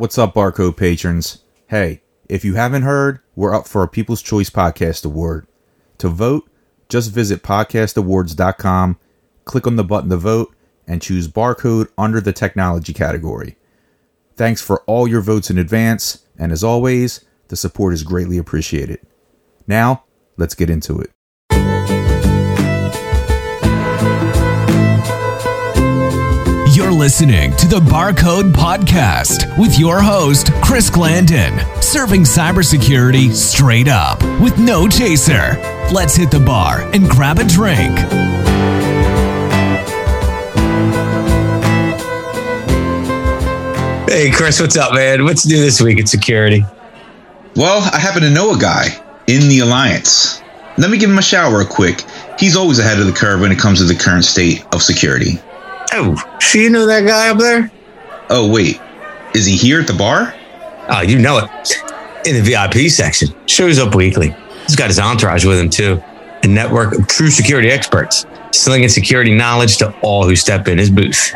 What's up, Barcode patrons? Hey, if you haven't heard, we're up for a People's Choice Podcast Award. To vote, just visit podcastawards.com, click on the button to vote, and choose Barcode under the technology category. Thanks for all your votes in advance, and as always, the support is greatly appreciated. Now, let's get into it. You're listening to the Barcode Podcast with your host, Chris Glanden, serving cybersecurity straight up with no chaser. Let's hit the bar and grab a drink. Hey, Chris, what's up, man? What's new this week in security? Well, I happen to know a guy in the Alliance. Let me give him a shout real quick. He's always ahead of the curve when it comes to the current state of security. Oh, so you know that guy up there? Oh, wait. Is he here at the bar? Oh, you know it. In the VIP section. Shows up weekly. He's got his entourage with him, too. A network of true security experts, slinging security knowledge to all who step in his booth.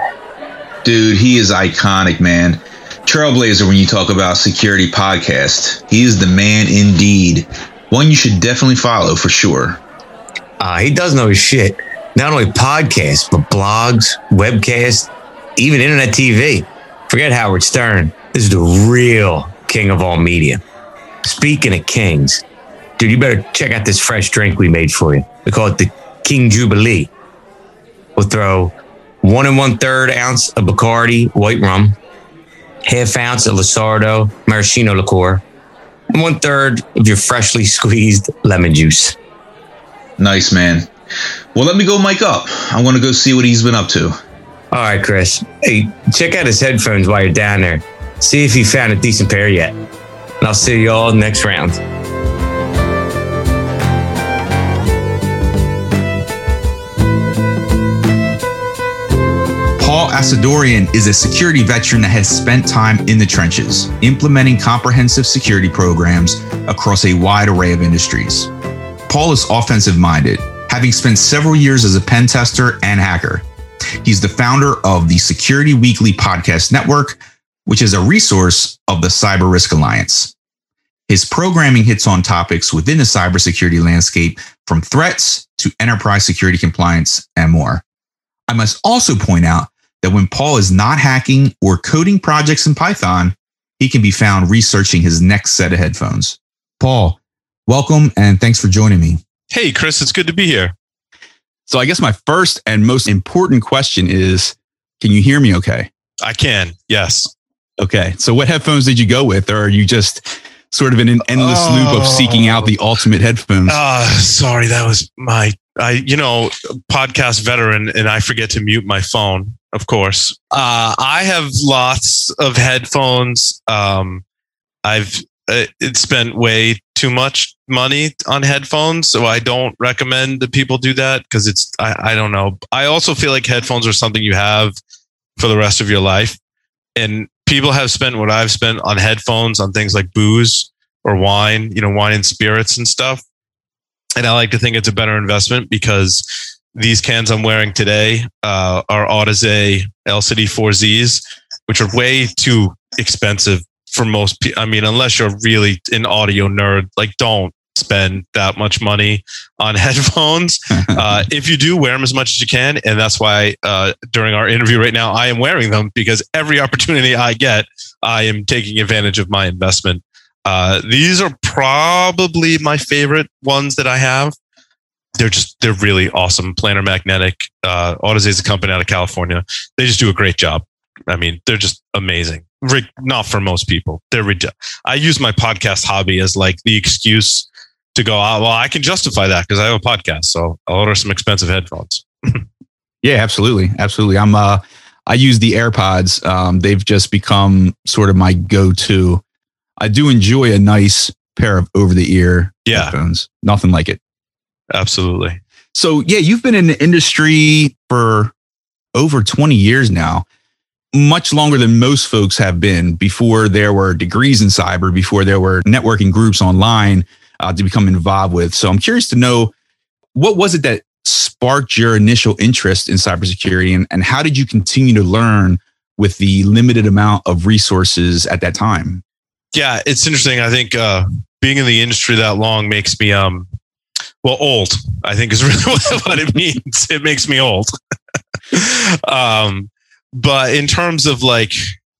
Dude, he is iconic, man. Trailblazer when you talk about security podcast. He is the man indeed. One you should definitely follow for sure. Uh, he does know his shit. Not only podcasts, but blogs, webcasts, even internet TV. Forget Howard Stern. This is the real king of all media. Speaking of kings, dude, you better check out this fresh drink we made for you. We call it the King Jubilee. We'll throw one and one third ounce of Bacardi white rum, half ounce of Luxardo maraschino liqueur, and one third of your freshly squeezed lemon juice. Nice, man. Well, let me go mic up. I want to go see what he's been up to. All right, Chris. Hey, check out his headphones while you're down there. See if he found a decent pair yet. And I'll see you all next round. Paul Asadorian is a security veteran that has spent time in the trenches, implementing comprehensive security programs across a wide array of industries. Paul is offensive minded, having spent several years as a pen tester and hacker. He's the founder of the Security Weekly Podcast Network, which is a resource of the Cyber Risk Alliance. His programming hits on topics within the cybersecurity landscape from threats to enterprise security compliance and more. I must also point out that when Paul is not hacking or coding projects in Python, he can be found researching his next set of headphones. Paul, welcome and thanks for joining me. Hey, Chris, it's good to be here. So, I guess my first and most important question is can you hear me okay? I can, yes. Okay. So, what headphones did you go with, or are you just sort of in an endless oh. loop of seeking out the ultimate headphones? Uh, sorry, that was my, I, you know, podcast veteran, and I forget to mute my phone of course. Uh, I have lots of headphones. Um, I've uh, spent way too much money on headphones, so I don't recommend that people do that because it's I, I don't know. I also feel like headphones are something you have for the rest of your life, and people have spent what I've spent on headphones on things like booze or wine, you know, wine and spirits and stuff. And I like to think it's a better investment because these cans I'm wearing today uh, are Audeze LCD4Zs, which are way too expensive for most people. I mean, unless you're really an audio nerd, like don't spend that much money on headphones. uh, if you do, wear them as much as you can. And that's why uh, during our interview right now, I am wearing them because every opportunity I get, I am taking advantage of my investment. Uh, these are probably my favorite ones that I have they're just they're really awesome. Planar Magnetic, uh, is a company out of California. They just do a great job. I mean, they're just amazing. Not for most people. They're I use my podcast hobby as like the excuse to go. Oh, well, I can justify that because I have a podcast, so I'll order some expensive headphones. yeah, absolutely, absolutely. I'm uh, I use the AirPods. Um, they've just become sort of my go-to. I do enjoy a nice pair of over-the-ear yeah. headphones. Nothing like it. Absolutely. So, yeah, you've been in the industry for over 20 years now, much longer than most folks have been before there were degrees in cyber, before there were networking groups online uh, to become involved with. So, I'm curious to know what was it that sparked your initial interest in cybersecurity and, and how did you continue to learn with the limited amount of resources at that time. Yeah, it's interesting. I think uh, being in the industry that long makes me um well old. I think is really what it means. It makes me old. um, but in terms of like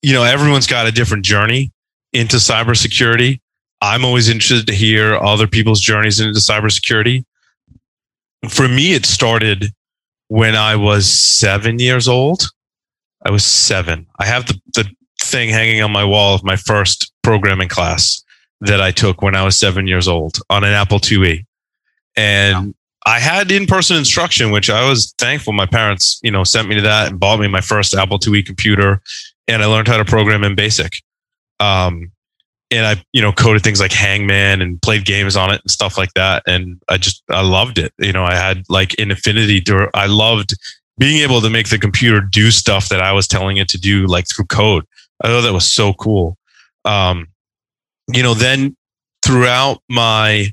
you know, everyone's got a different journey into cybersecurity. I'm always interested to hear other people's journeys into cybersecurity. For me, it started when I was seven years old. I was seven. I have the, the thing hanging on my wall of my first programming class that I took when I was seven years old on an Apple IIe. And I had in-person instruction, which I was thankful. My parents, you know, sent me to that and bought me my first Apple IIe computer and I learned how to program in BASIC. Um, and I, you know, coded things like Hangman and played games on it and stuff like that. And I just, I loved it. You know, I had like an affinity to, I loved being able to make the computer do stuff that I was telling it to do, like through code. I thought that was so cool. Um, you know, then throughout my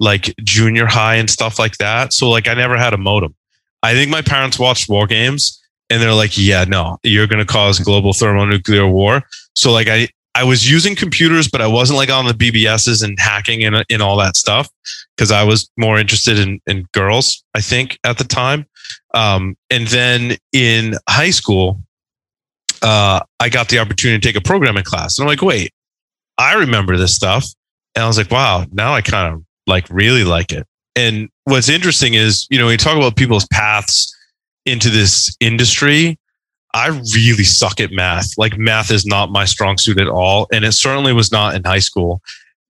like junior high and stuff like that. So like I never had a modem. I think my parents watched war games and they're like, yeah, no, you're going to cause global thermonuclear war. So like I, I was using computers, but I wasn't like on the BBSs and hacking and, and all that stuff because I was more interested in, in girls, I think at the time. Um, and then in high school, uh, I got the opportunity to take a programming class. And I'm like, wait, I remember this stuff. And I was like, wow, now I kind of like really like it. And what's interesting is, you know, when you talk about people's paths into this industry, I really suck at math. Like math is not my strong suit at all. And it certainly was not in high school.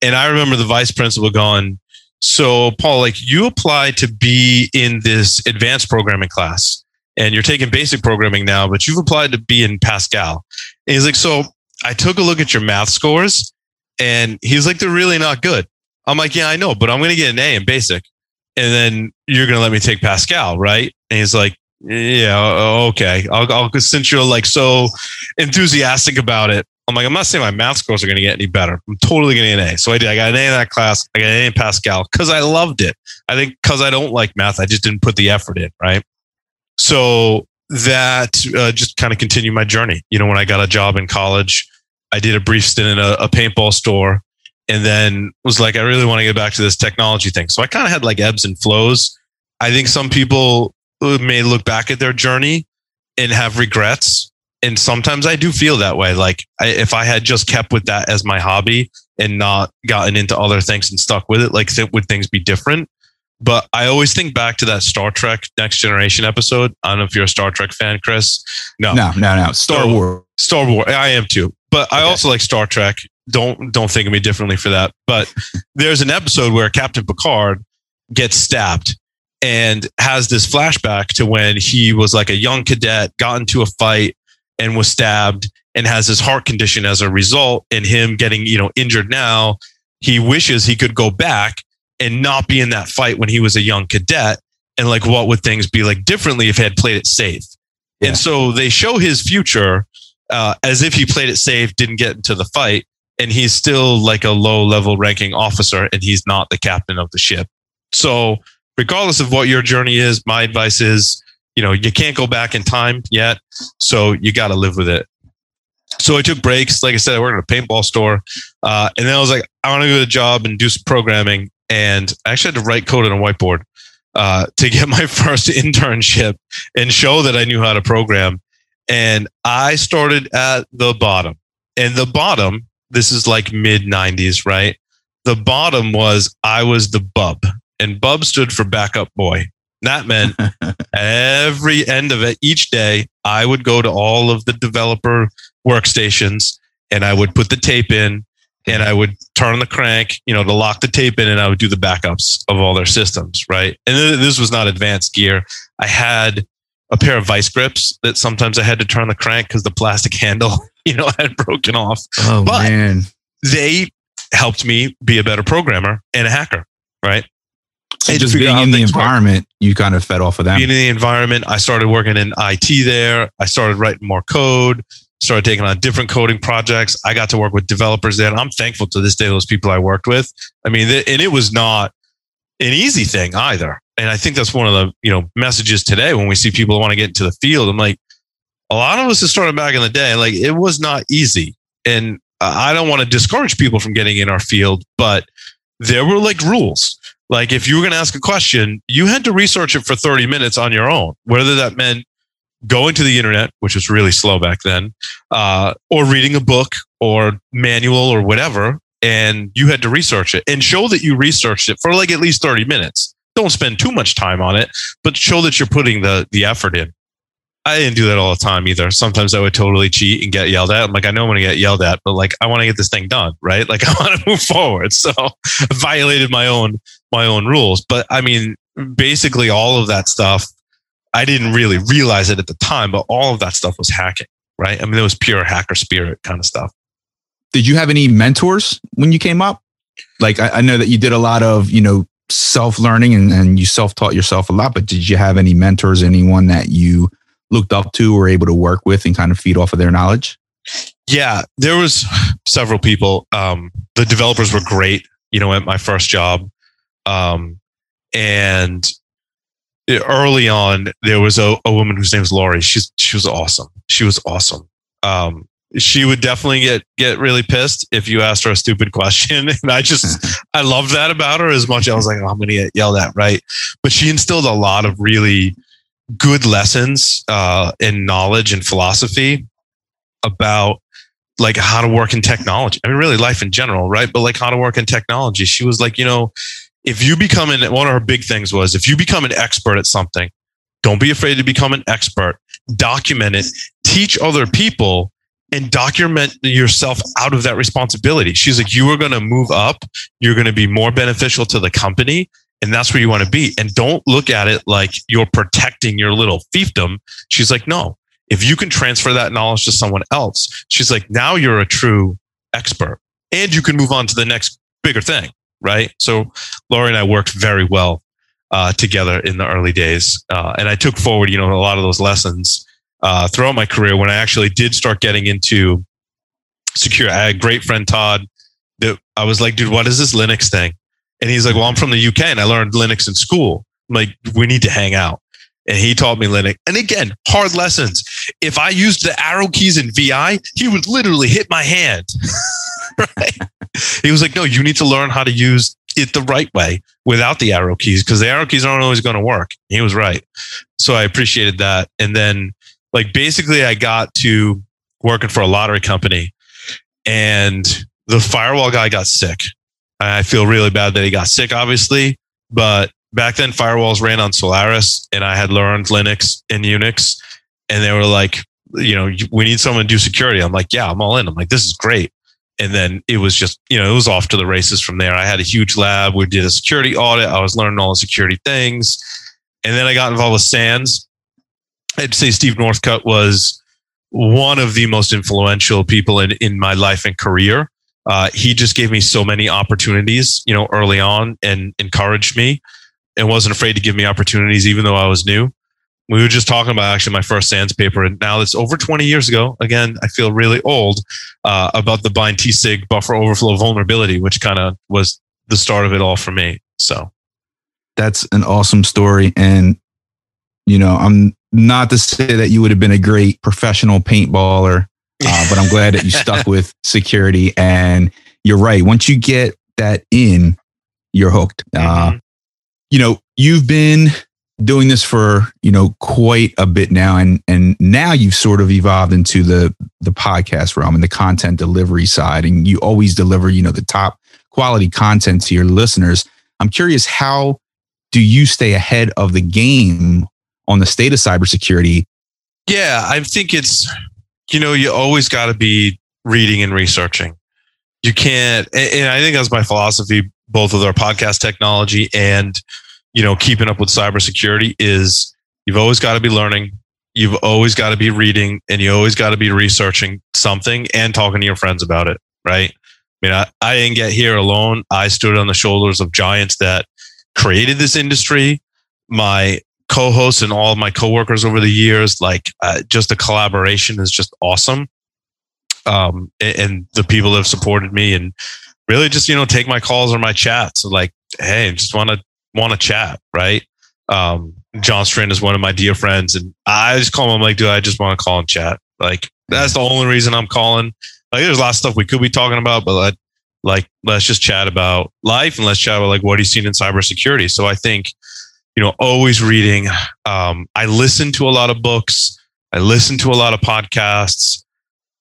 And I remember the vice principal going, so Paul, like you applied to be in this advanced programming class and you're taking basic programming now, but you've applied to be in Pascal. And he's like, so I took a look at your math scores and he's like, they're really not good. I'm like, yeah, I know, but I'm going to get an A in basic. And then you're going to let me take Pascal, right? And he's like, yeah, okay. I'll, I'll since you're like so enthusiastic about it. I'm like, I'm not saying my math scores are going to get any better. I'm totally getting an A. So I did. I got an A in that class. I got an A in Pascal because I loved it. I think because I don't like math, I just didn't put the effort in. Right. So that uh, just kind of continued my journey. You know, when I got a job in college, I did a brief stint in a, a paintball store and then was like, I really want to get back to this technology thing. So I kind of had like ebbs and flows. I think some people uh, may look back at their journey and have regrets. And sometimes I do feel that way. Like I, if I had just kept with that as my hobby and not gotten into other things and stuck with it, like th- would things be different? But I always think back to that Star Trek Next Generation episode. I don't know if you're a Star Trek fan, Chris. No, no, no, no. Star so, Wars. Star Wars. I am too. But I also like Star Trek. Don't don't think of me differently for that. But there's an episode where Captain Picard gets stabbed and has this flashback to when he was like a young cadet, got into a fight and was stabbed and has his heart condition as a result and him getting, you know, injured now. He wishes he could go back and not be in that fight when he was a young cadet. And like, what would things be like differently if he had played it safe? Yeah. And so they show his future uh, as if he played it safe, didn't get into the fight, and he's still like a low level ranking officer and he's not the captain of the ship. So regardless of what your journey is, my advice is, you know, you can't go back in time yet. So you got to live with it. So I took breaks. Like I said, I worked at a paintball store. Uh, and then I was like, I want to go to a job and do some programming. And I actually had to write code on a whiteboard uh, to get my first internship and show that I knew how to program. And I started at the bottom. And the bottom, this is like mid 90s, right? The bottom was I was the bub and Bub stood for backup boy. That meant every end of it, each day, I would go to all of the developer workstations and I would put the tape in and I would turn the crank, you know, to lock the tape in and I would do the backups of all their systems. Right. And this was not advanced gear. I had a pair of vice grips that sometimes I had to turn the crank because the plastic handle, you know, had broken off. Oh, but man. They helped me be a better programmer and a hacker. Right. So just being in the environment, work. you kind of fed off of that. Being in the environment, I started working in IT there. I started writing more code, started taking on different coding projects. I got to work with developers there. And I'm thankful to this day, those people I worked with. I mean, and it was not an easy thing either. And I think that's one of the, you know, messages today when we see people want to get into the field. I'm like, a lot of us that started back in the day, like it was not easy. And I don't want to discourage people from getting in our field, but there were like rules. Like if you were going to ask a question, you had to research it for 30 minutes on your own, whether that meant going to the internet, which was really slow back then, uh, or reading a book or manual or whatever. And you had to research it and show that you researched it for like at least 30 minutes. Don't spend too much time on it, but show that you're putting the, the effort in. I didn't do that all the time either. Sometimes I would totally cheat and get yelled at. I'm like, I know I'm going to get yelled at, but like, I want to get this thing done, right? Like, I want to move forward. So I violated my own, my own rules. But I mean, basically all of that stuff, I didn't really realize it at the time, but all of that stuff was hacking, right? I mean, it was pure hacker spirit kind of stuff. Did you have any mentors when you came up? Like, I, I know that you did a lot of, you know, self learning and, and you self taught yourself a lot, but did you have any mentors, anyone that you, looked up to or able to work with and kind of feed off of their knowledge? Yeah, there was several people. Um, the developers were great, you know, at my first job. Um, and early on, there was a, a woman whose name was Laurie. She's, she was awesome. She was awesome. Um, she would definitely get get really pissed if you asked her a stupid question. And I just I loved that about her as much. As I was like, oh, I'm gonna get yelled at, right? But she instilled a lot of really good lessons uh, in knowledge and philosophy about like how to work in technology. I mean, really life in general, right? But like how to work in technology. She was like, you know, if you become an, one of her big things was if you become an expert at something, don't be afraid to become an expert, document it, teach other people and document yourself out of that responsibility. She's like, you are going to move up. You're going to be more beneficial to the company and that's where you want to be. And don't look at it like you're protecting your little fiefdom. She's like, no, if you can transfer that knowledge to someone else, she's like, now you're a true expert and you can move on to the next bigger thing. Right. So Laurie and I worked very well uh, together in the early days. Uh, and I took forward, you know, a lot of those lessons uh, throughout my career when I actually did start getting into secure. I had a great friend, Todd, that I was like, dude, what is this Linux thing? And he's like, well, I'm from the UK and I learned Linux in school. I'm like, we need to hang out. And he taught me Linux. And again, hard lessons. If I used the arrow keys in VI, he would literally hit my hand. right? He was like, no, you need to learn how to use it the right way without the arrow keys because the arrow keys aren't always going to work. He was right. So I appreciated that. And then, like, basically, I got to working for a lottery company and the firewall guy got sick I feel really bad that he got sick, obviously, but back then firewalls ran on Solaris and I had learned Linux and Unix and they were like, you know, we need someone to do security. I'm like, yeah, I'm all in. I'm like, this is great. And then it was just, you know, it was off to the races from there. I had a huge lab. We did a security audit. I was learning all the security things. And then I got involved with SANS. I'd say Steve Northcutt was one of the most influential people in, in my life and career uh, he just gave me so many opportunities, you know, early on and encouraged me and wasn't afraid to give me opportunities, even though I was new. We were just talking about actually my first SANS paper, and now it's over 20 years ago. Again, I feel really old uh, about the bind tsig buffer overflow vulnerability, which kind of was the start of it all for me. So that's an awesome story. And, you know, I'm not to say that you would have been a great professional paintballer uh, but I'm glad that you stuck with security. And you're right. Once you get that in, you're hooked. Uh, mm-hmm. you know, you've been doing this for you know quite a bit now, and and now you've sort of evolved into the the podcast realm and the content delivery side, and you always deliver you know the top quality content to your listeners. I'm curious how do you stay ahead of the game on the state of cybersecurity? Yeah, I think it's you know, you always got to be reading and researching. You can't, and I think that's my philosophy, both with our podcast technology and, you know, keeping up with cybersecurity is you've always got to be learning. You've always got to be reading and you always got to be researching something and talking to your friends about it. Right. I mean, I, I didn't get here alone. I stood on the shoulders of giants that created this industry. My co-hosts and all my coworkers over the years. Like uh, just the collaboration is just awesome. Um, and, and, the people that have supported me and really just, you know, take my calls or my chats. Like, Hey, just want to, want to chat. Right. Um, John Strand is one of my dear friends, and I just call him. I'm like, dude, I just want to call and chat. Like that's the only reason I'm calling. Like, there's a lot of stuff we could be talking about, but let, like, let's just chat about life and let's chat about like what he's seen in cybersecurity. So I think, you know, always reading. Um, I listen to a lot of books. I listen to a lot of podcasts.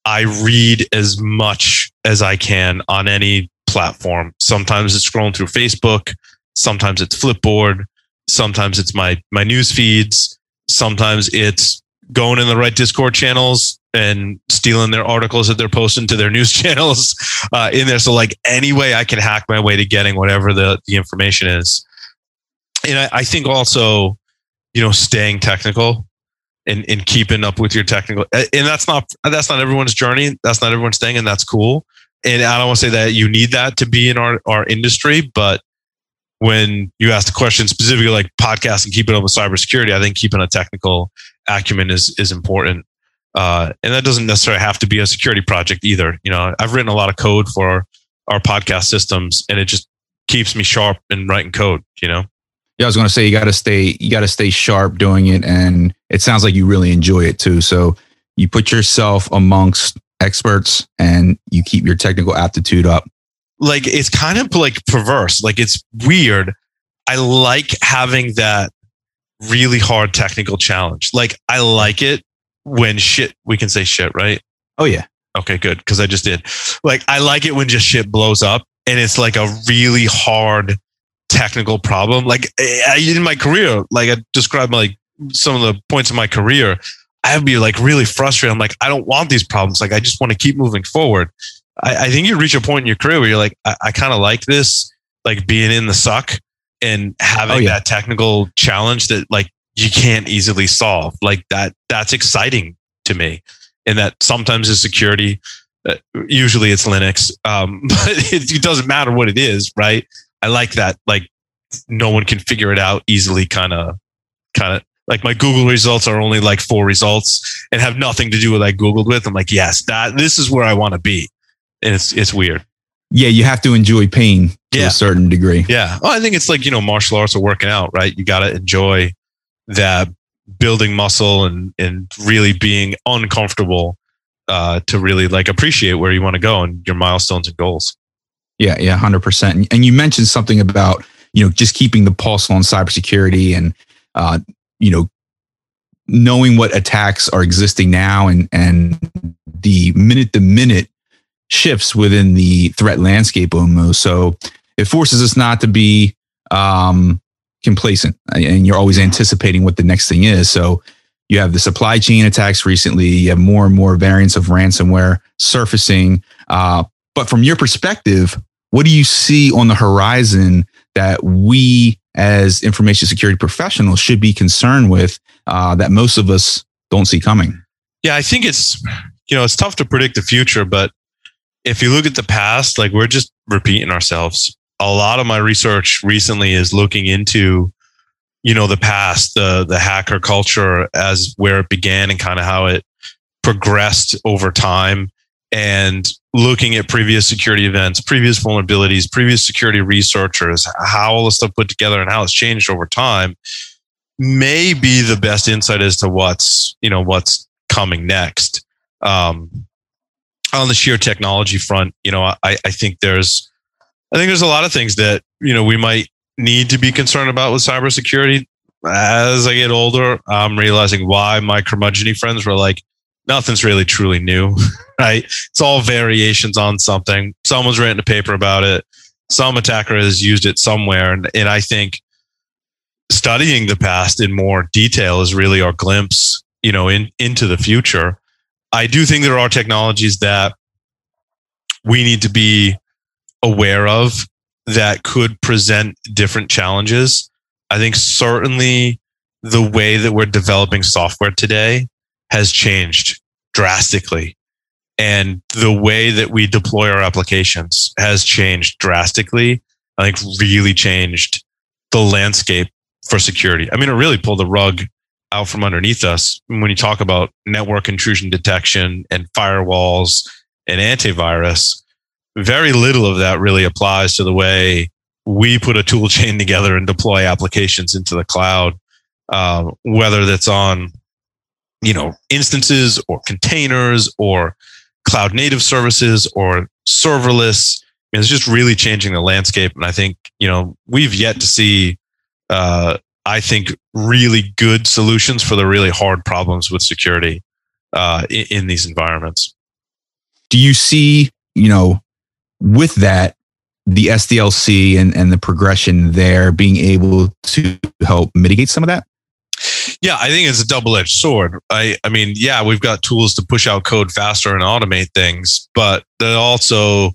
I read as much as I can on any platform. Sometimes it's scrolling through Facebook. Sometimes it's Flipboard. Sometimes it's my my news feeds. Sometimes it's going in the right Discord channels and stealing their articles that they're posting to their news channels uh, in there. So like any way I can hack my way to getting whatever the the information is. And I, I think also, you know, staying technical and, and keeping up with your technical and that's not that's not everyone's journey. That's not everyone's thing, and that's cool. And I don't want to say that you need that to be in our, our industry, but when you ask the question specifically like podcast and keeping up with cybersecurity, I think keeping a technical acumen is is important. Uh, and that doesn't necessarily have to be a security project either. You know, I've written a lot of code for our podcast systems, and it just keeps me sharp in writing code. You know. Yeah, I was going to say you got to stay you got to stay sharp doing it, and it sounds like you really enjoy it too. So you put yourself amongst experts, and you keep your technical aptitude up like it's kind of like perverse. Like it's weird. I like having that really hard technical challenge. Like I like it when shit, we can say shit, right? Oh, yeah. Okay, good. Cause I just did. Like I like it when just shit blows up and it's like a really hard technical problem. Like I, in my career, like I described like some of the points in my career, I'd be like really frustrated. I'm like, I don't want these problems. Like I just want to keep moving forward. I, I think you reach a point in your career where you're like, I, I kind of like this, like being in the suck and having oh, yeah. that technical challenge that like you can't easily solve. Like that, that's exciting to me. And that sometimes is security. Uh, usually it's Linux, um, but it, it doesn't matter what it is, right? I like that. Like no one can figure it out easily. Kind of, kind of like my Google results are only like four results and have nothing to do with I Googled with. I'm like, yes, that this is where I want to be And it's it's weird. Yeah, you have to enjoy pain to yeah. a certain degree. Yeah. Well, I think it's like, you know, martial arts or working out, right? You got to enjoy that building muscle and, and really being uncomfortable uh, to really like appreciate where you want to go and your milestones and goals. Yeah, yeah, 100%. And you mentioned something about, you know, just keeping the pulse on cybersecurity and, uh, you know, knowing what attacks are existing now and, and the minute to minute shifts within the threat landscape almost. So it forces us not to be um, complacent and you're always anticipating what the next thing is. So you have the supply chain attacks recently, you have more and more variants of ransomware surfacing. Uh, but from your perspective, what do you see on the horizon that we as information security professionals should be concerned with uh, that most of us don't see coming? Yeah, I think it's you know it's tough to predict the future, but if you look at the past, like we're just repeating ourselves. A lot of my research recently is looking into, you know, the past, the the hacker culture as where it began and kind of how it progressed over time and looking at previous security events, previous vulnerabilities, previous security researchers, how all the stuff put together and how it's changed over time may be the best insight as to what's, you know, what's coming next. Um, on the sheer technology front, you know, I, I think there's, I think there's a lot of things that, you know, we might need to be concerned about with cybersecurity. As I get older, I'm realizing why my curmudgeony friends were like, nothing's really truly new, right? It's all variations on something. Someone's written a paper about it. Some attacker has used it somewhere. And, and I think studying the past in more detail is really our glimpse, you know, in, into the future. I do think there are technologies that we need to be aware of that could present different challenges. I think certainly the way that we're developing software today has changed drastically. And the way that we deploy our applications has changed drastically. I think really changed the landscape for security. I mean, it really pulled the rug out from underneath us when you talk about network intrusion detection and firewalls and antivirus very little of that really applies to the way we put a tool chain together and deploy applications into the cloud uh, whether that's on you know instances or containers or cloud native services or serverless. I mean, it's just really changing the landscape, and I think you know we've yet to see. Uh, I think really good solutions for the really hard problems with security uh, in, in these environments. Do you see, you know, with that, the SDLC and, and the progression there being able to help mitigate some of that? Yeah, I think it's a double edged sword. I, I mean, yeah, we've got tools to push out code faster and automate things, but that also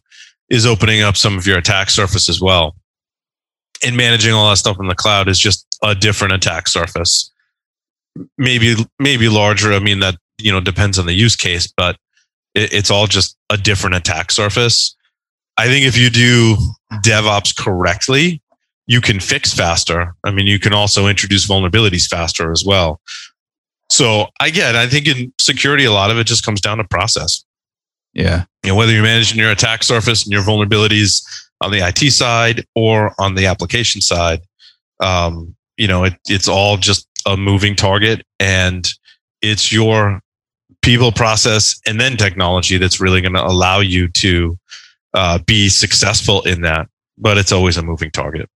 is opening up some of your attack surface as well. And managing all that stuff in the cloud is just a different attack surface. Maybe, maybe larger. I mean, that, you know, depends on the use case, but it, it's all just a different attack surface. I think if you do DevOps correctly, you can fix faster. I mean, you can also introduce vulnerabilities faster as well. So again, I think in security, a lot of it just comes down to process. Yeah. You know, whether you're managing your attack surface and your vulnerabilities on the IT side or on the application side, um, you know, it, it's all just a moving target and it's your people process and then technology that's really going to allow you to uh, be successful in that. But it's always a moving target.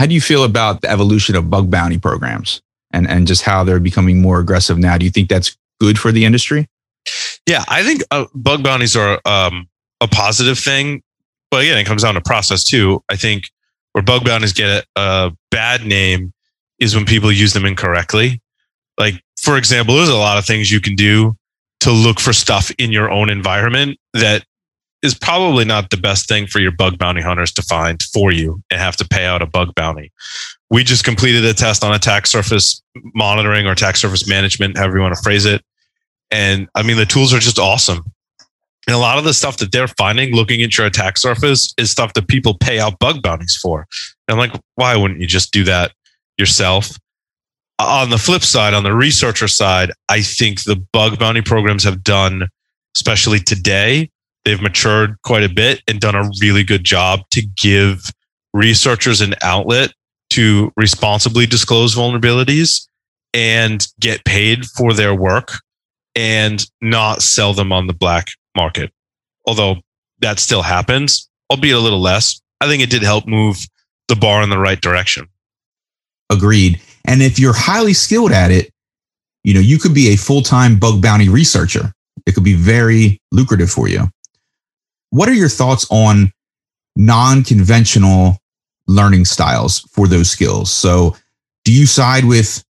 How do you feel about the evolution of bug bounty programs and, and just how they're becoming more aggressive now? Do you think that's good for the industry? Yeah, I think uh, bug bounties are um, a positive thing. But again, it comes down to process too. I think where bug bounties get a, a bad name is when people use them incorrectly. Like, for example, there's a lot of things you can do to look for stuff in your own environment that is probably not the best thing for your bug bounty hunters to find for you and have to pay out a bug bounty. We just completed a test on attack surface monitoring or attack surface management, however you want to phrase it. And I mean, the tools are just awesome. And a lot of the stuff that they're finding looking at your attack surface is stuff that people pay out bug bounties for. And I'm like, why wouldn't you just do that yourself? On the flip side, on the researcher side, I think the bug bounty programs have done, especially today, they've matured quite a bit and done a really good job to give researchers an outlet to responsibly disclose vulnerabilities and get paid for their work and not sell them on the black market. Although that still happens, albeit a little less. I think it did help move the bar in the right direction. Agreed. And if you're highly skilled at it, you know, you could be a full-time bug bounty researcher. It could be very lucrative for you. What are your thoughts on non-conventional learning styles for those skills? So, do you side with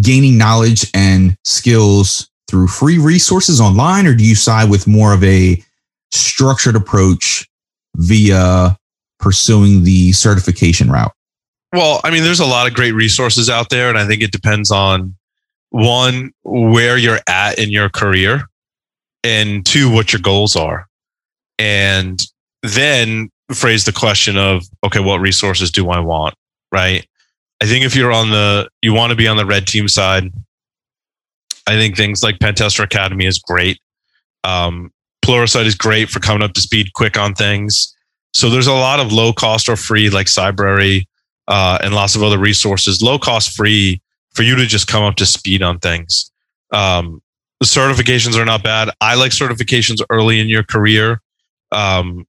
gaining knowledge and skills through free resources online, or do you side with more of a structured approach via pursuing the certification route? Well, I mean, there's a lot of great resources out there, and I think it depends on one, where you're at in your career, and two, what your goals are. And then phrase the question of, okay, what resources do I want? Right. I think if you're on the, you want to be on the red team side, I think things like Pentester Academy is great. Um, Pluralsight is great for coming up to speed quick on things. So there's a lot of low cost or free like Cybrary uh, and lots of other resources, low cost free for you to just come up to speed on things. Um, the certifications are not bad. I like certifications early in your career. Um,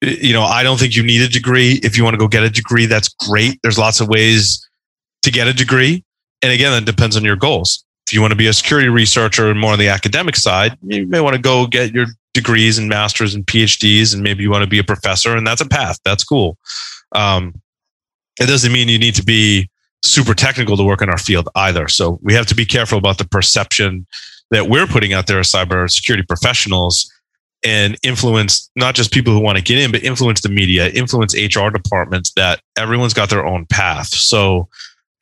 you know, I don't think you need a degree. If you want to go get a degree, that's great. There's lots of ways to get a degree. And again, that depends on your goals. If you want to be a security researcher and more on the academic side, you may want to go get your degrees and masters and PhDs, and maybe you want to be a professor, and that's a path. That's cool. Um, it doesn't mean you need to be super technical to work in our field either. So we have to be careful about the perception that we're putting out there as cyber security professionals and influence not just people who want to get in, but influence the media, influence HR departments that everyone's got their own path. So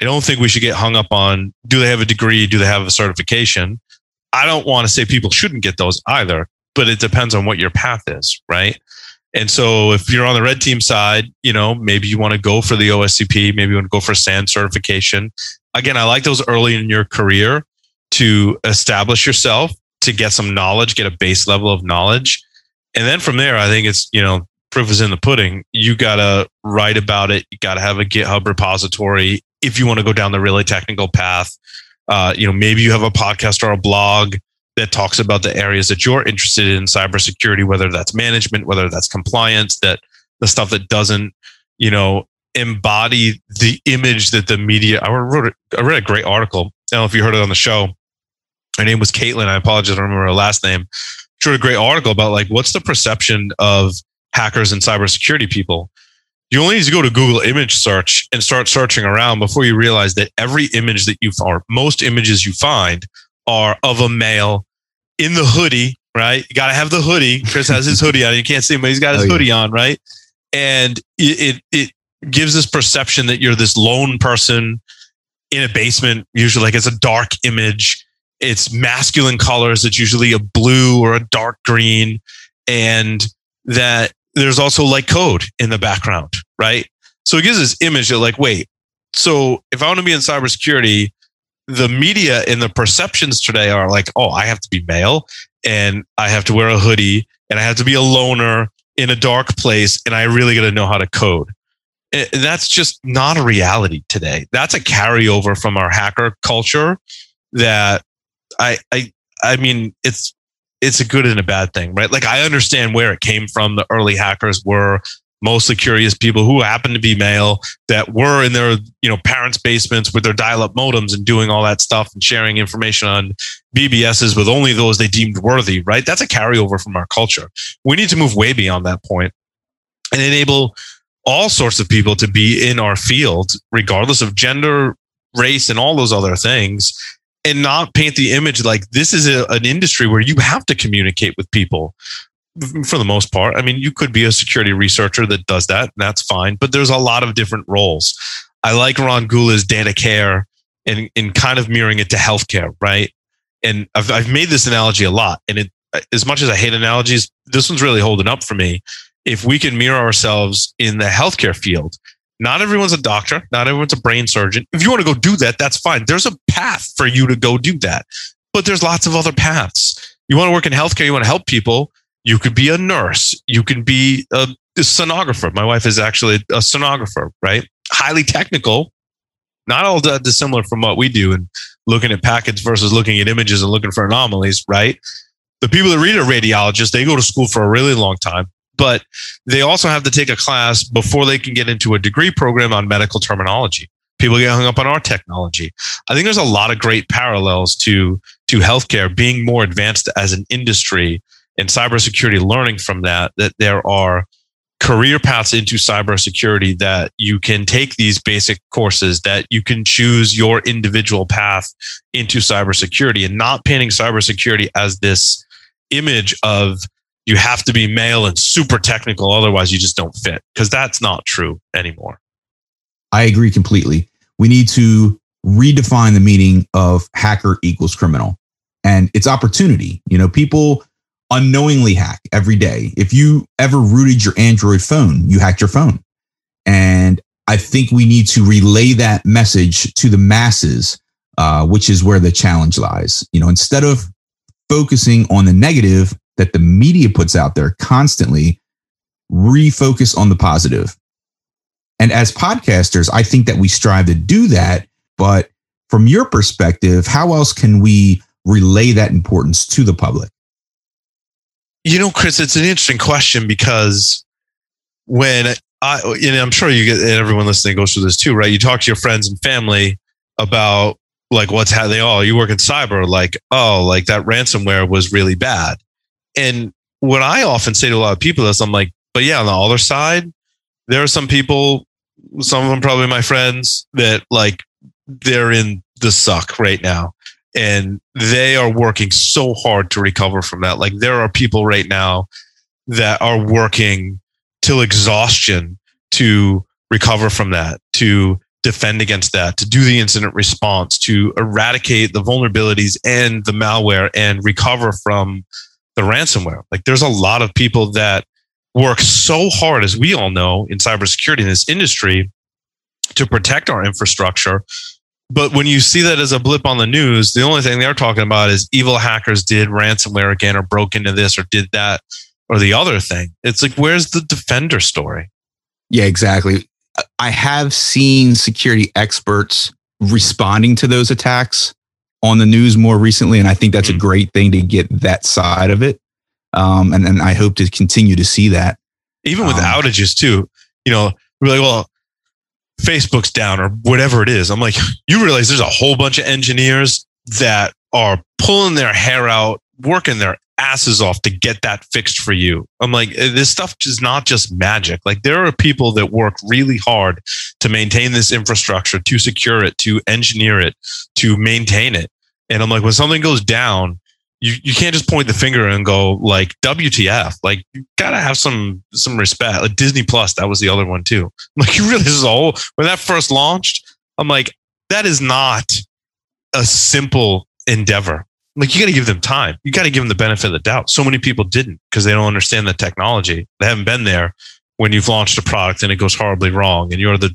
I don't think we should get hung up on do they have a degree? Do they have a certification? I don't want to say people shouldn't get those either, but it depends on what your path is, right? And so if you're on the red team side, you know, maybe you want to go for the OSCP, maybe you want to go for SANS certification. Again, I like those early in your career to establish yourself, to get some knowledge, get a base level of knowledge. And then from there, I think it's, you know, proof is in the pudding. You got to write about it. You got to have a GitHub repository if you want to go down the really technical path. Uh, you know, maybe you have a podcast or a blog that talks about the areas that you're interested in cybersecurity, whether that's management, whether that's compliance, that the stuff that doesn't, you know, embody the image that the media. I wrote, I read a great article. I don't know if you heard it on the show. Her name was Caitlin. I apologize, I don't remember her last name. She wrote a great article about like what's the perception of hackers and cybersecurity people. You only need to go to Google image search and start searching around before you realize that every image that you find, most images you find are of a male in the hoodie, right? You got to have the hoodie. Chris has his hoodie on. You can't see him, but he's got his oh, yeah. hoodie on, right? And it, it, it gives this perception that you're this lone person in a basement, usually like it's a dark image. It's masculine colors. It's usually a blue or a dark green. And that there's also like code in the background, right? So it gives this image of like, wait, so if I want to be in cybersecurity, the media and the perceptions today are like, oh, I have to be male and I have to wear a hoodie and I have to be a loner in a dark place and I really got to know how to code. And that's just not a reality today. That's a carryover from our hacker culture that I I I mean it's it's a good and a bad thing, right? Like I understand where it came from. The early hackers were mostly curious people who happened to be male that were in their you know parents basements with their dial-up modems and doing all that stuff and sharing information on bbs's with only those they deemed worthy right that's a carryover from our culture we need to move way beyond that point and enable all sorts of people to be in our field regardless of gender race and all those other things and not paint the image like this is a, an industry where you have to communicate with people for the most part. I mean, you could be a security researcher that does that, and that's fine. But there's a lot of different roles. I like Ron Gula's data care and in kind of mirroring it to healthcare, right? And I've I've made this analogy a lot, and it as much as I hate analogies, this one's really holding up for me. If we can mirror ourselves in the healthcare field, not everyone's a doctor, not everyone's a brain surgeon. If you want to go do that, that's fine. There's a path for you to go do that, but there's lots of other paths. You want to work in healthcare, you want to help people you could be a nurse. You can be a, a sonographer. My wife is actually a sonographer, right? Highly technical, not all that dissimilar from what we do and looking at packets versus looking at images and looking for anomalies, right? The people that read a radiologist, they go to school for a really long time, but they also have to take a class before they can get into a degree program on medical terminology. People get hung up on our technology. I think there's a lot of great parallels to to healthcare being more advanced as an industry and cybersecurity learning from that that there are career paths into cybersecurity that you can take these basic courses that you can choose your individual path into cybersecurity and not painting cybersecurity as this image of you have to be male and super technical otherwise you just don't fit because that's not true anymore i agree completely we need to redefine the meaning of hacker equals criminal and it's opportunity you know people unknowingly hack every day. If you ever rooted your Android phone, you hacked your phone. And I think we need to relay that message to the masses, uh, which is where the challenge lies. You know, instead of focusing on the negative that the media puts out there constantly, refocus on the positive. And as podcasters, I think that we strive to do that. But from your perspective, how else can we relay that importance to the public? You know, Chris, it's an interesting question because when I, and I'm sure you get, and everyone listening goes through this too, right? You talk to your friends and family about like what's how they all, you work in cyber, like, oh, like that ransomware was really bad. And what I often say to a lot of people is, I'm like, but yeah, on the other side, there are some people, some of them probably my friends that like they're in the suck right now and they are working so hard to recover from that. Like there are people right now that are working till exhaustion to recover from that, to defend against that, to do the incident response, to eradicate the vulnerabilities and the malware and recover from the ransomware. Like there's a lot of people that work so hard, as we all know, in cybersecurity in this industry to protect our infrastructure but when you see that as a blip on the news, the only thing they're talking about is evil hackers did ransomware again or broke into this or did that or the other thing. It's like, where's the defender story? Yeah, exactly. I have seen security experts responding to those attacks on the news more recently, and I think that's a great thing to get that side of it. Um, and and I hope to continue to see that. even with Um, outages too. You know, we're like, well, Facebook's down or whatever it is. I'm like, you realize there's a whole bunch of engineers that are pulling their hair out, working their asses off to get that fixed for you. I'm like, eh, this stuff is not just magic. Like there are people that work really hard to maintain this infrastructure, to secure it, to engineer it, to maintain it. And I'm like, when something goes down, you, you can't just point the finger and go like WTF. Like you gotta have some some respect. Like Disney Plus, that was the other one too. I'm Like you really this is a whole when that first launched, I'm like, that is not a simple endeavor. Like you gotta give them time. You gotta give them the benefit of the doubt. So many people didn't because they don't understand the technology. They haven't been there when you've launched a product and it goes horribly wrong and you're the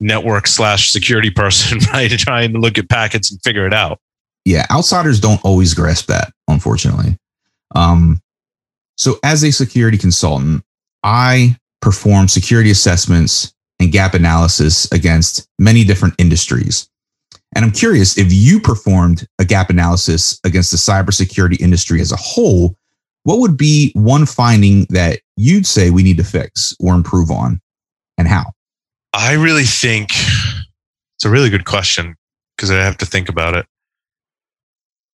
network slash security person, right? Trying to look at packets and figure it out. yeah, outsiders don't always grasp that, unfortunately. Um, so, as a security consultant, I perform security assessments and gap analysis against many different industries. And I'm curious if you performed a gap analysis against the cybersecurity industry as a whole, what would be one finding that you'd say we need to fix or improve on, and how? I really think it's a really good question because I have to think about it.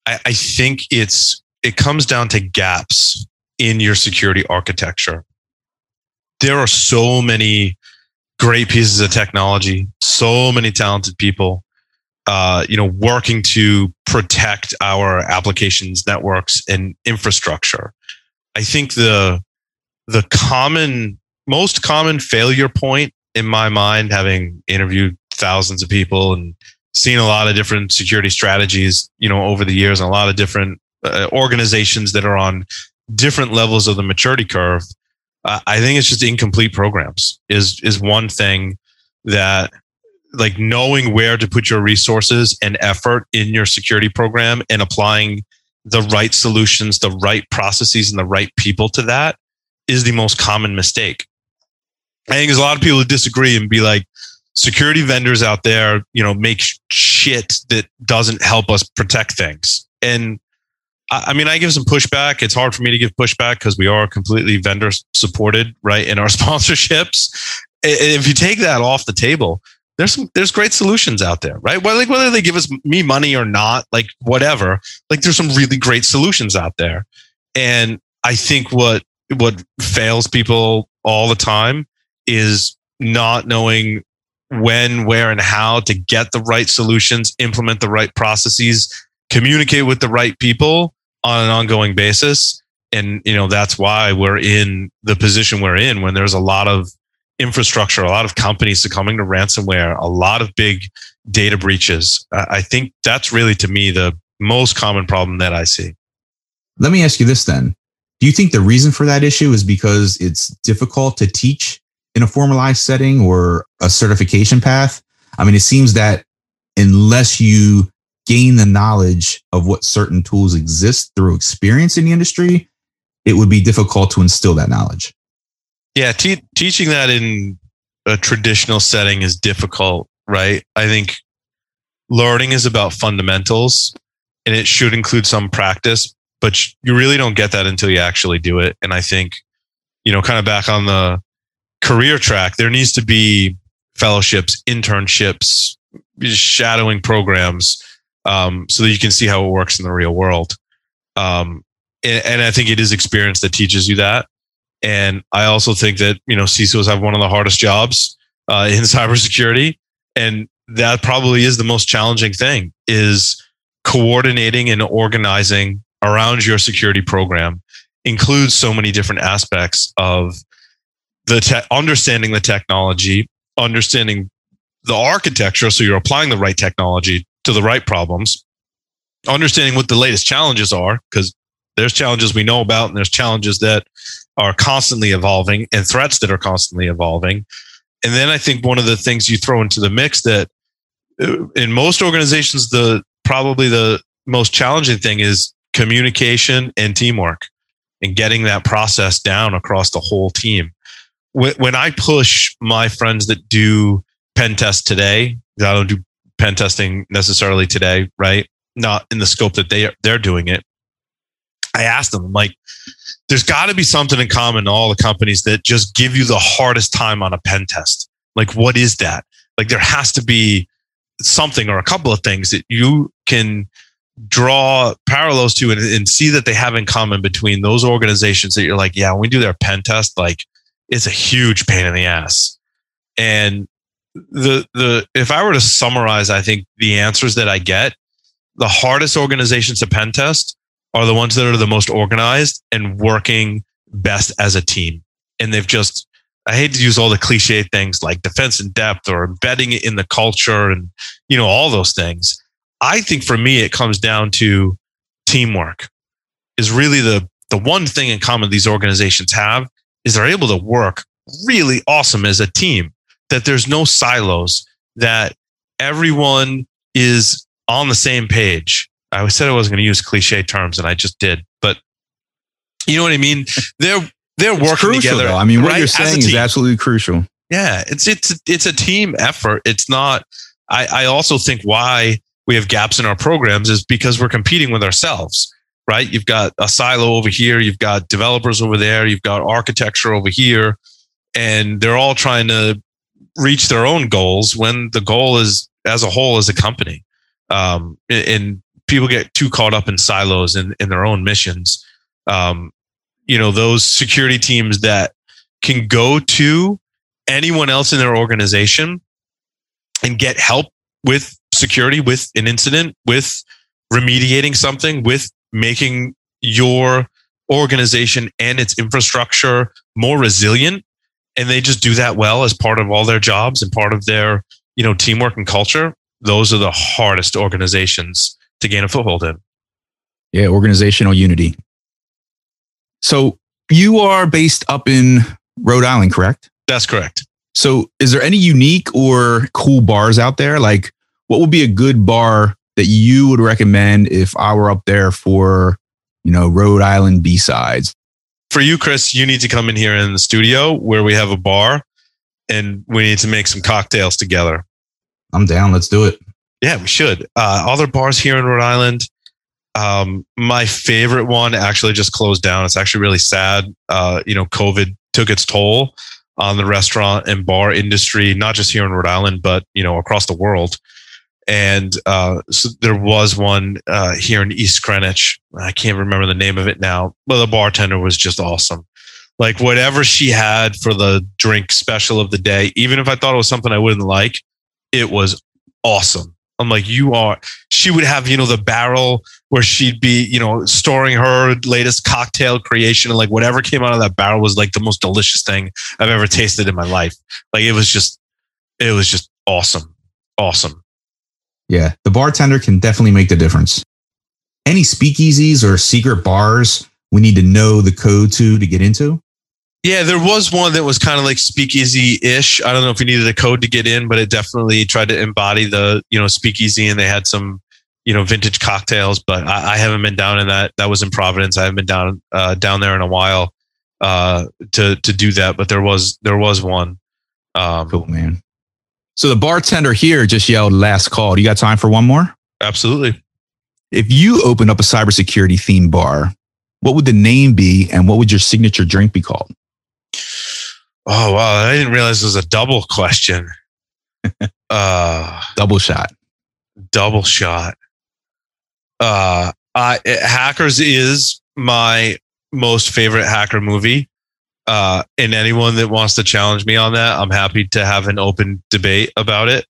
I, I think it's it comes down to gaps in your security architecture. There are so many great pieces of technology, so many talented people, uh, you know, working to protect our applications, networks, and infrastructure. I think the the common most common failure point in my mind, having interviewed thousands of people and seen a lot of different security strategies, you know, over the years, and a lot of different uh, organizations that are on different levels of the maturity curve. Uh, I think it's just incomplete programs is is one thing that like knowing where to put your resources and effort in your security program and applying the right solutions, the right processes, and the right people to that is the most common mistake. I think there's a lot of people who disagree and be like, security vendors out there, you know, make shit that doesn't help us protect things. And I, mean, I give some pushback. It's hard for me to give pushback because we are completely vendor supported, right, in our sponsorships. If you take that off the table, there's some there's great solutions out there, right? Whether like whether they give us me money or not, like whatever, like there's some really great solutions out there. And I think what what fails people all the time is not knowing when, where, and how to get the right solutions, implement the right processes, communicate with the right people on an ongoing basis. And, you know, that's why we're in the position we're in when there's a lot of infrastructure, a lot of companies succumbing to ransomware, a lot of big data breaches. I think that's really to me the most common problem that I see. Let me ask you this then. Do you think the reason for that issue is because it's difficult to teach in a formalized setting or a certification path? I mean, it seems that unless you gain the knowledge of what certain tools exist through experience in the industry, it would be difficult to instill that knowledge. Yeah, te- teaching that in a traditional setting is difficult, right? I think learning is about fundamentals and it should include some practice, but you really don't get that until you actually do it. And I think, you know, kind of back on the career track, there needs to be fellowships, internships, shadowing programs, um, so that you can see how it works in the real world. Um, and, and I think it is experience that teaches you that. And I also think that, you know, CISOs have one of the hardest jobs uh, in cybersecurity. And that probably is the most challenging thing is coordinating and organizing around your security program includes so many different aspects of the te- understanding the technology, understanding the architecture. So you're applying the right technology to the right problems, understanding what the latest challenges are, because there's challenges we know about and there's challenges that are constantly evolving and threats that are constantly evolving. And then I think one of the things you throw into the mix that uh, in most organizations, the probably the most challenging thing is communication and teamwork and getting that process down across the whole team. when, I push my friends that do pen test today, I don't do pen testing necessarily today, right? Not in the scope that they they're doing it. I asked them, like, there's got to be something in common to all the companies that just give you the hardest time on a pen test. Like, what is that? Like, there has to be something or a couple of things that you can draw parallels to and, and see that they have in common between those organizations that you're like, yeah, when we do their pen test, like, it's a huge pain in the ass. And the the if I were to summarize, I think the answers that I get, the hardest organizations to pen test are the ones that are the most organized and working best as a team. And they've just I hate to use all the cliche things like defense in depth or embedding it in the culture and you know all those things. I think for me it comes down to teamwork is really the the one thing in common these organizations have is they're able to work really awesome as a team that there's no silos that everyone is on the same page i said i wasn't going to use cliche terms and i just did but you know what i mean they're they're It's working crucial, together though. I mean, what right, you're saying is absolutely crucial. Yeah, it's it's it's a team effort. It's not. I I also think why we have gaps in our programs is because we're competing with ourselves. Right? You've got a silo over here. You've got developers over there. You've got architecture over here, and they're all trying to reach their own goals when the goal is as a whole as a company. Um, and people get too caught up in silos and in their own missions. Um, you know, those security teams that can go to anyone else in their organization and get help with security, with an incident, with remediating something, with making your organization and its infrastructure more resilient. And they just do that well as part of all their jobs and part of their, you know, teamwork and culture. Those are the hardest organizations to gain a foothold in. Yeah, organizational unity. So you are based up in Rhode Island, correct? That's correct. So is there any unique or cool bars out there? Like what would be a good bar that you would recommend if I were up there for, you know, Rhode Island BSides? For you, Chris, you need to come in here in the studio where we have a bar and we need to make some cocktails together. I'm down. Let's do it. Yeah, we should. Uh, other bars here in Rhode Island. Um, my favorite one actually just closed down. It's actually really sad. Uh, you know, COVID took its toll on the restaurant and bar industry, not just here in Rhode Island, but you know, across the world. And uh, so there was one uh, here in East Greenwich. I can't remember the name of it now, but the bartender was just awesome. Like whatever she had for the drink special of the day, even if I thought it was something I wouldn't like, it was awesome. I'm like, you are. She would have, you know, the barrel where she'd be, you know, storing her latest cocktail creation, and like whatever came out of that barrel was like the most delicious thing I've ever tasted in my life. Like it was just, it was just awesome, awesome. Yeah, the bartender can definitely make the difference. Any speakeasies or secret bars we need to know the code to to get into? Yeah, there was one that was kind of like speakeasy ish. I don't know if you needed a code to get in, but it definitely tried to embody the, you know, speakeasy and they had some, you know, vintage cocktails, but I, I haven't been down in that. That was in Providence. I haven't been down, uh, down there in a while, uh, to, to do that, but there was, there was one. Um, Cool, man. So the bartender here just yelled last call. Do you got time for one more? absolutely. If you opened up a cybersecurity theme bar, what would the name be and what would your signature drink be called? Oh, wow. I didn't realize it was a double question. uh, Double shot. double shot. Uh, I, Hackers is my most favorite hacker movie. Uh, and anyone that wants to challenge me on that, I'm happy to have an open debate about it.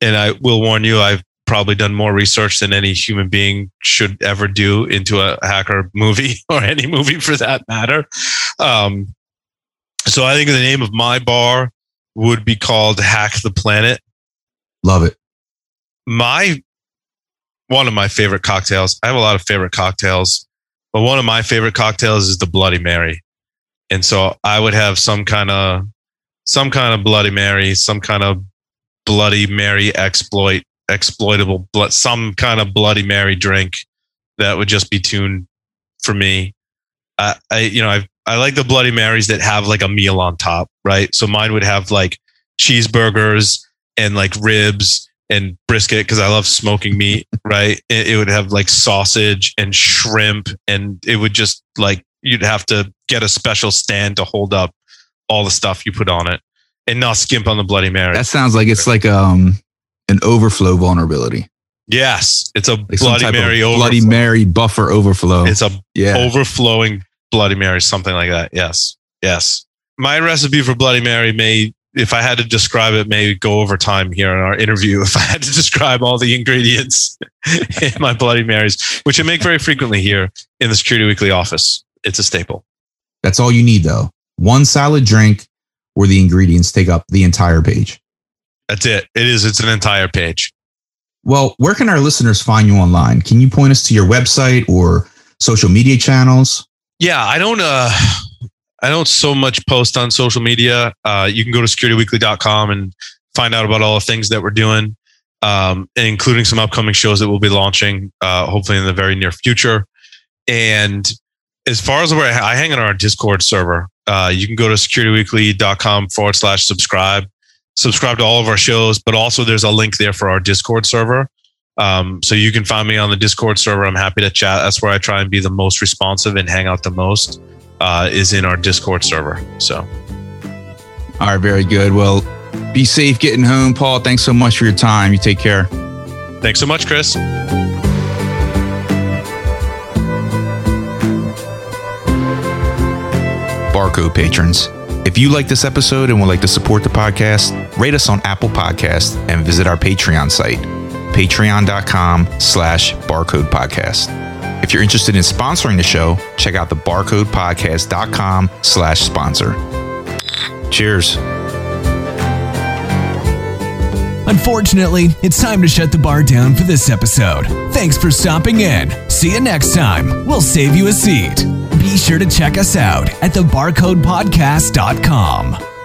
And I will warn you, I've probably done more research than any human being should ever do into a hacker movie or any movie for that matter. Um, so I think the name of my bar would be called Hack the Planet Love it. my one of my favorite cocktails. I have a lot of favorite cocktails, but one of my favorite cocktails is the Bloody Mary. And so I would have some kind of some kind of Bloody Mary, some kind of Bloody Mary exploit exploitable some kind of Bloody Mary drink that would just be tuned for me. I, I you know, I I like the Bloody Marys that have like a meal on top, right? So mine would have like cheeseburgers and like ribs and brisket because I love smoking meat, right? It, it would have like sausage and shrimp, and it would just like you'd have to get a special stand to hold up all the stuff you put on it and not skimp on the Bloody Mary. That sounds like it's like um an overflow vulnerability. yes, it's a Like Bloody Mary Bloody overflow. Mary buffer overflow. It's a yeah. overflowing Bloody Mary, something like that. Yes. Yes. My recipe for Bloody Mary may, if I had to describe it, may go over time here in our interview. If I had to describe all the ingredients in my Bloody Marys, which I make very frequently here in the Security Weekly office, it's a staple. That's all you need though. One salad drink where the ingredients take up the entire page. That's it. It is. It's an entire page. Well, where can our listeners find you online? Can you point us to your website or social media channels? Yeah, I don't. Uh, I don't so much post on social media. Uh, you can go to securityweekly.com and find out about all the things that we're doing, um, including some upcoming shows that we'll be launching, uh, hopefully in the very near future. And as far as where I hang on our Discord server, uh, you can go to securityweekly.com forward slash subscribe, subscribe to all of our shows, but also there's a link there for our Discord server. Um, so you can find me on the Discord server. I'm happy to chat. That's where I try and be the most responsive and hang out the most. Uh, is in our Discord server. So All right, very good. Well, be safe getting home, Paul. Thanks so much for your time. You take care. thanks so much, Chris. Barcode patrons. If you like this episode and would like to support the podcast, rate us on Apple Podcast and visit our Patreon site, patreon.com slash barcode podcast. If you're interested in sponsoring the show, check out the barcodepodcast.com slash sponsor. Cheers. Unfortunately, it's time to shut the bar down for this episode. Thanks for stopping in. See you next time. We'll save you a seat. Be sure to check us out at thebarcodepodcast.com.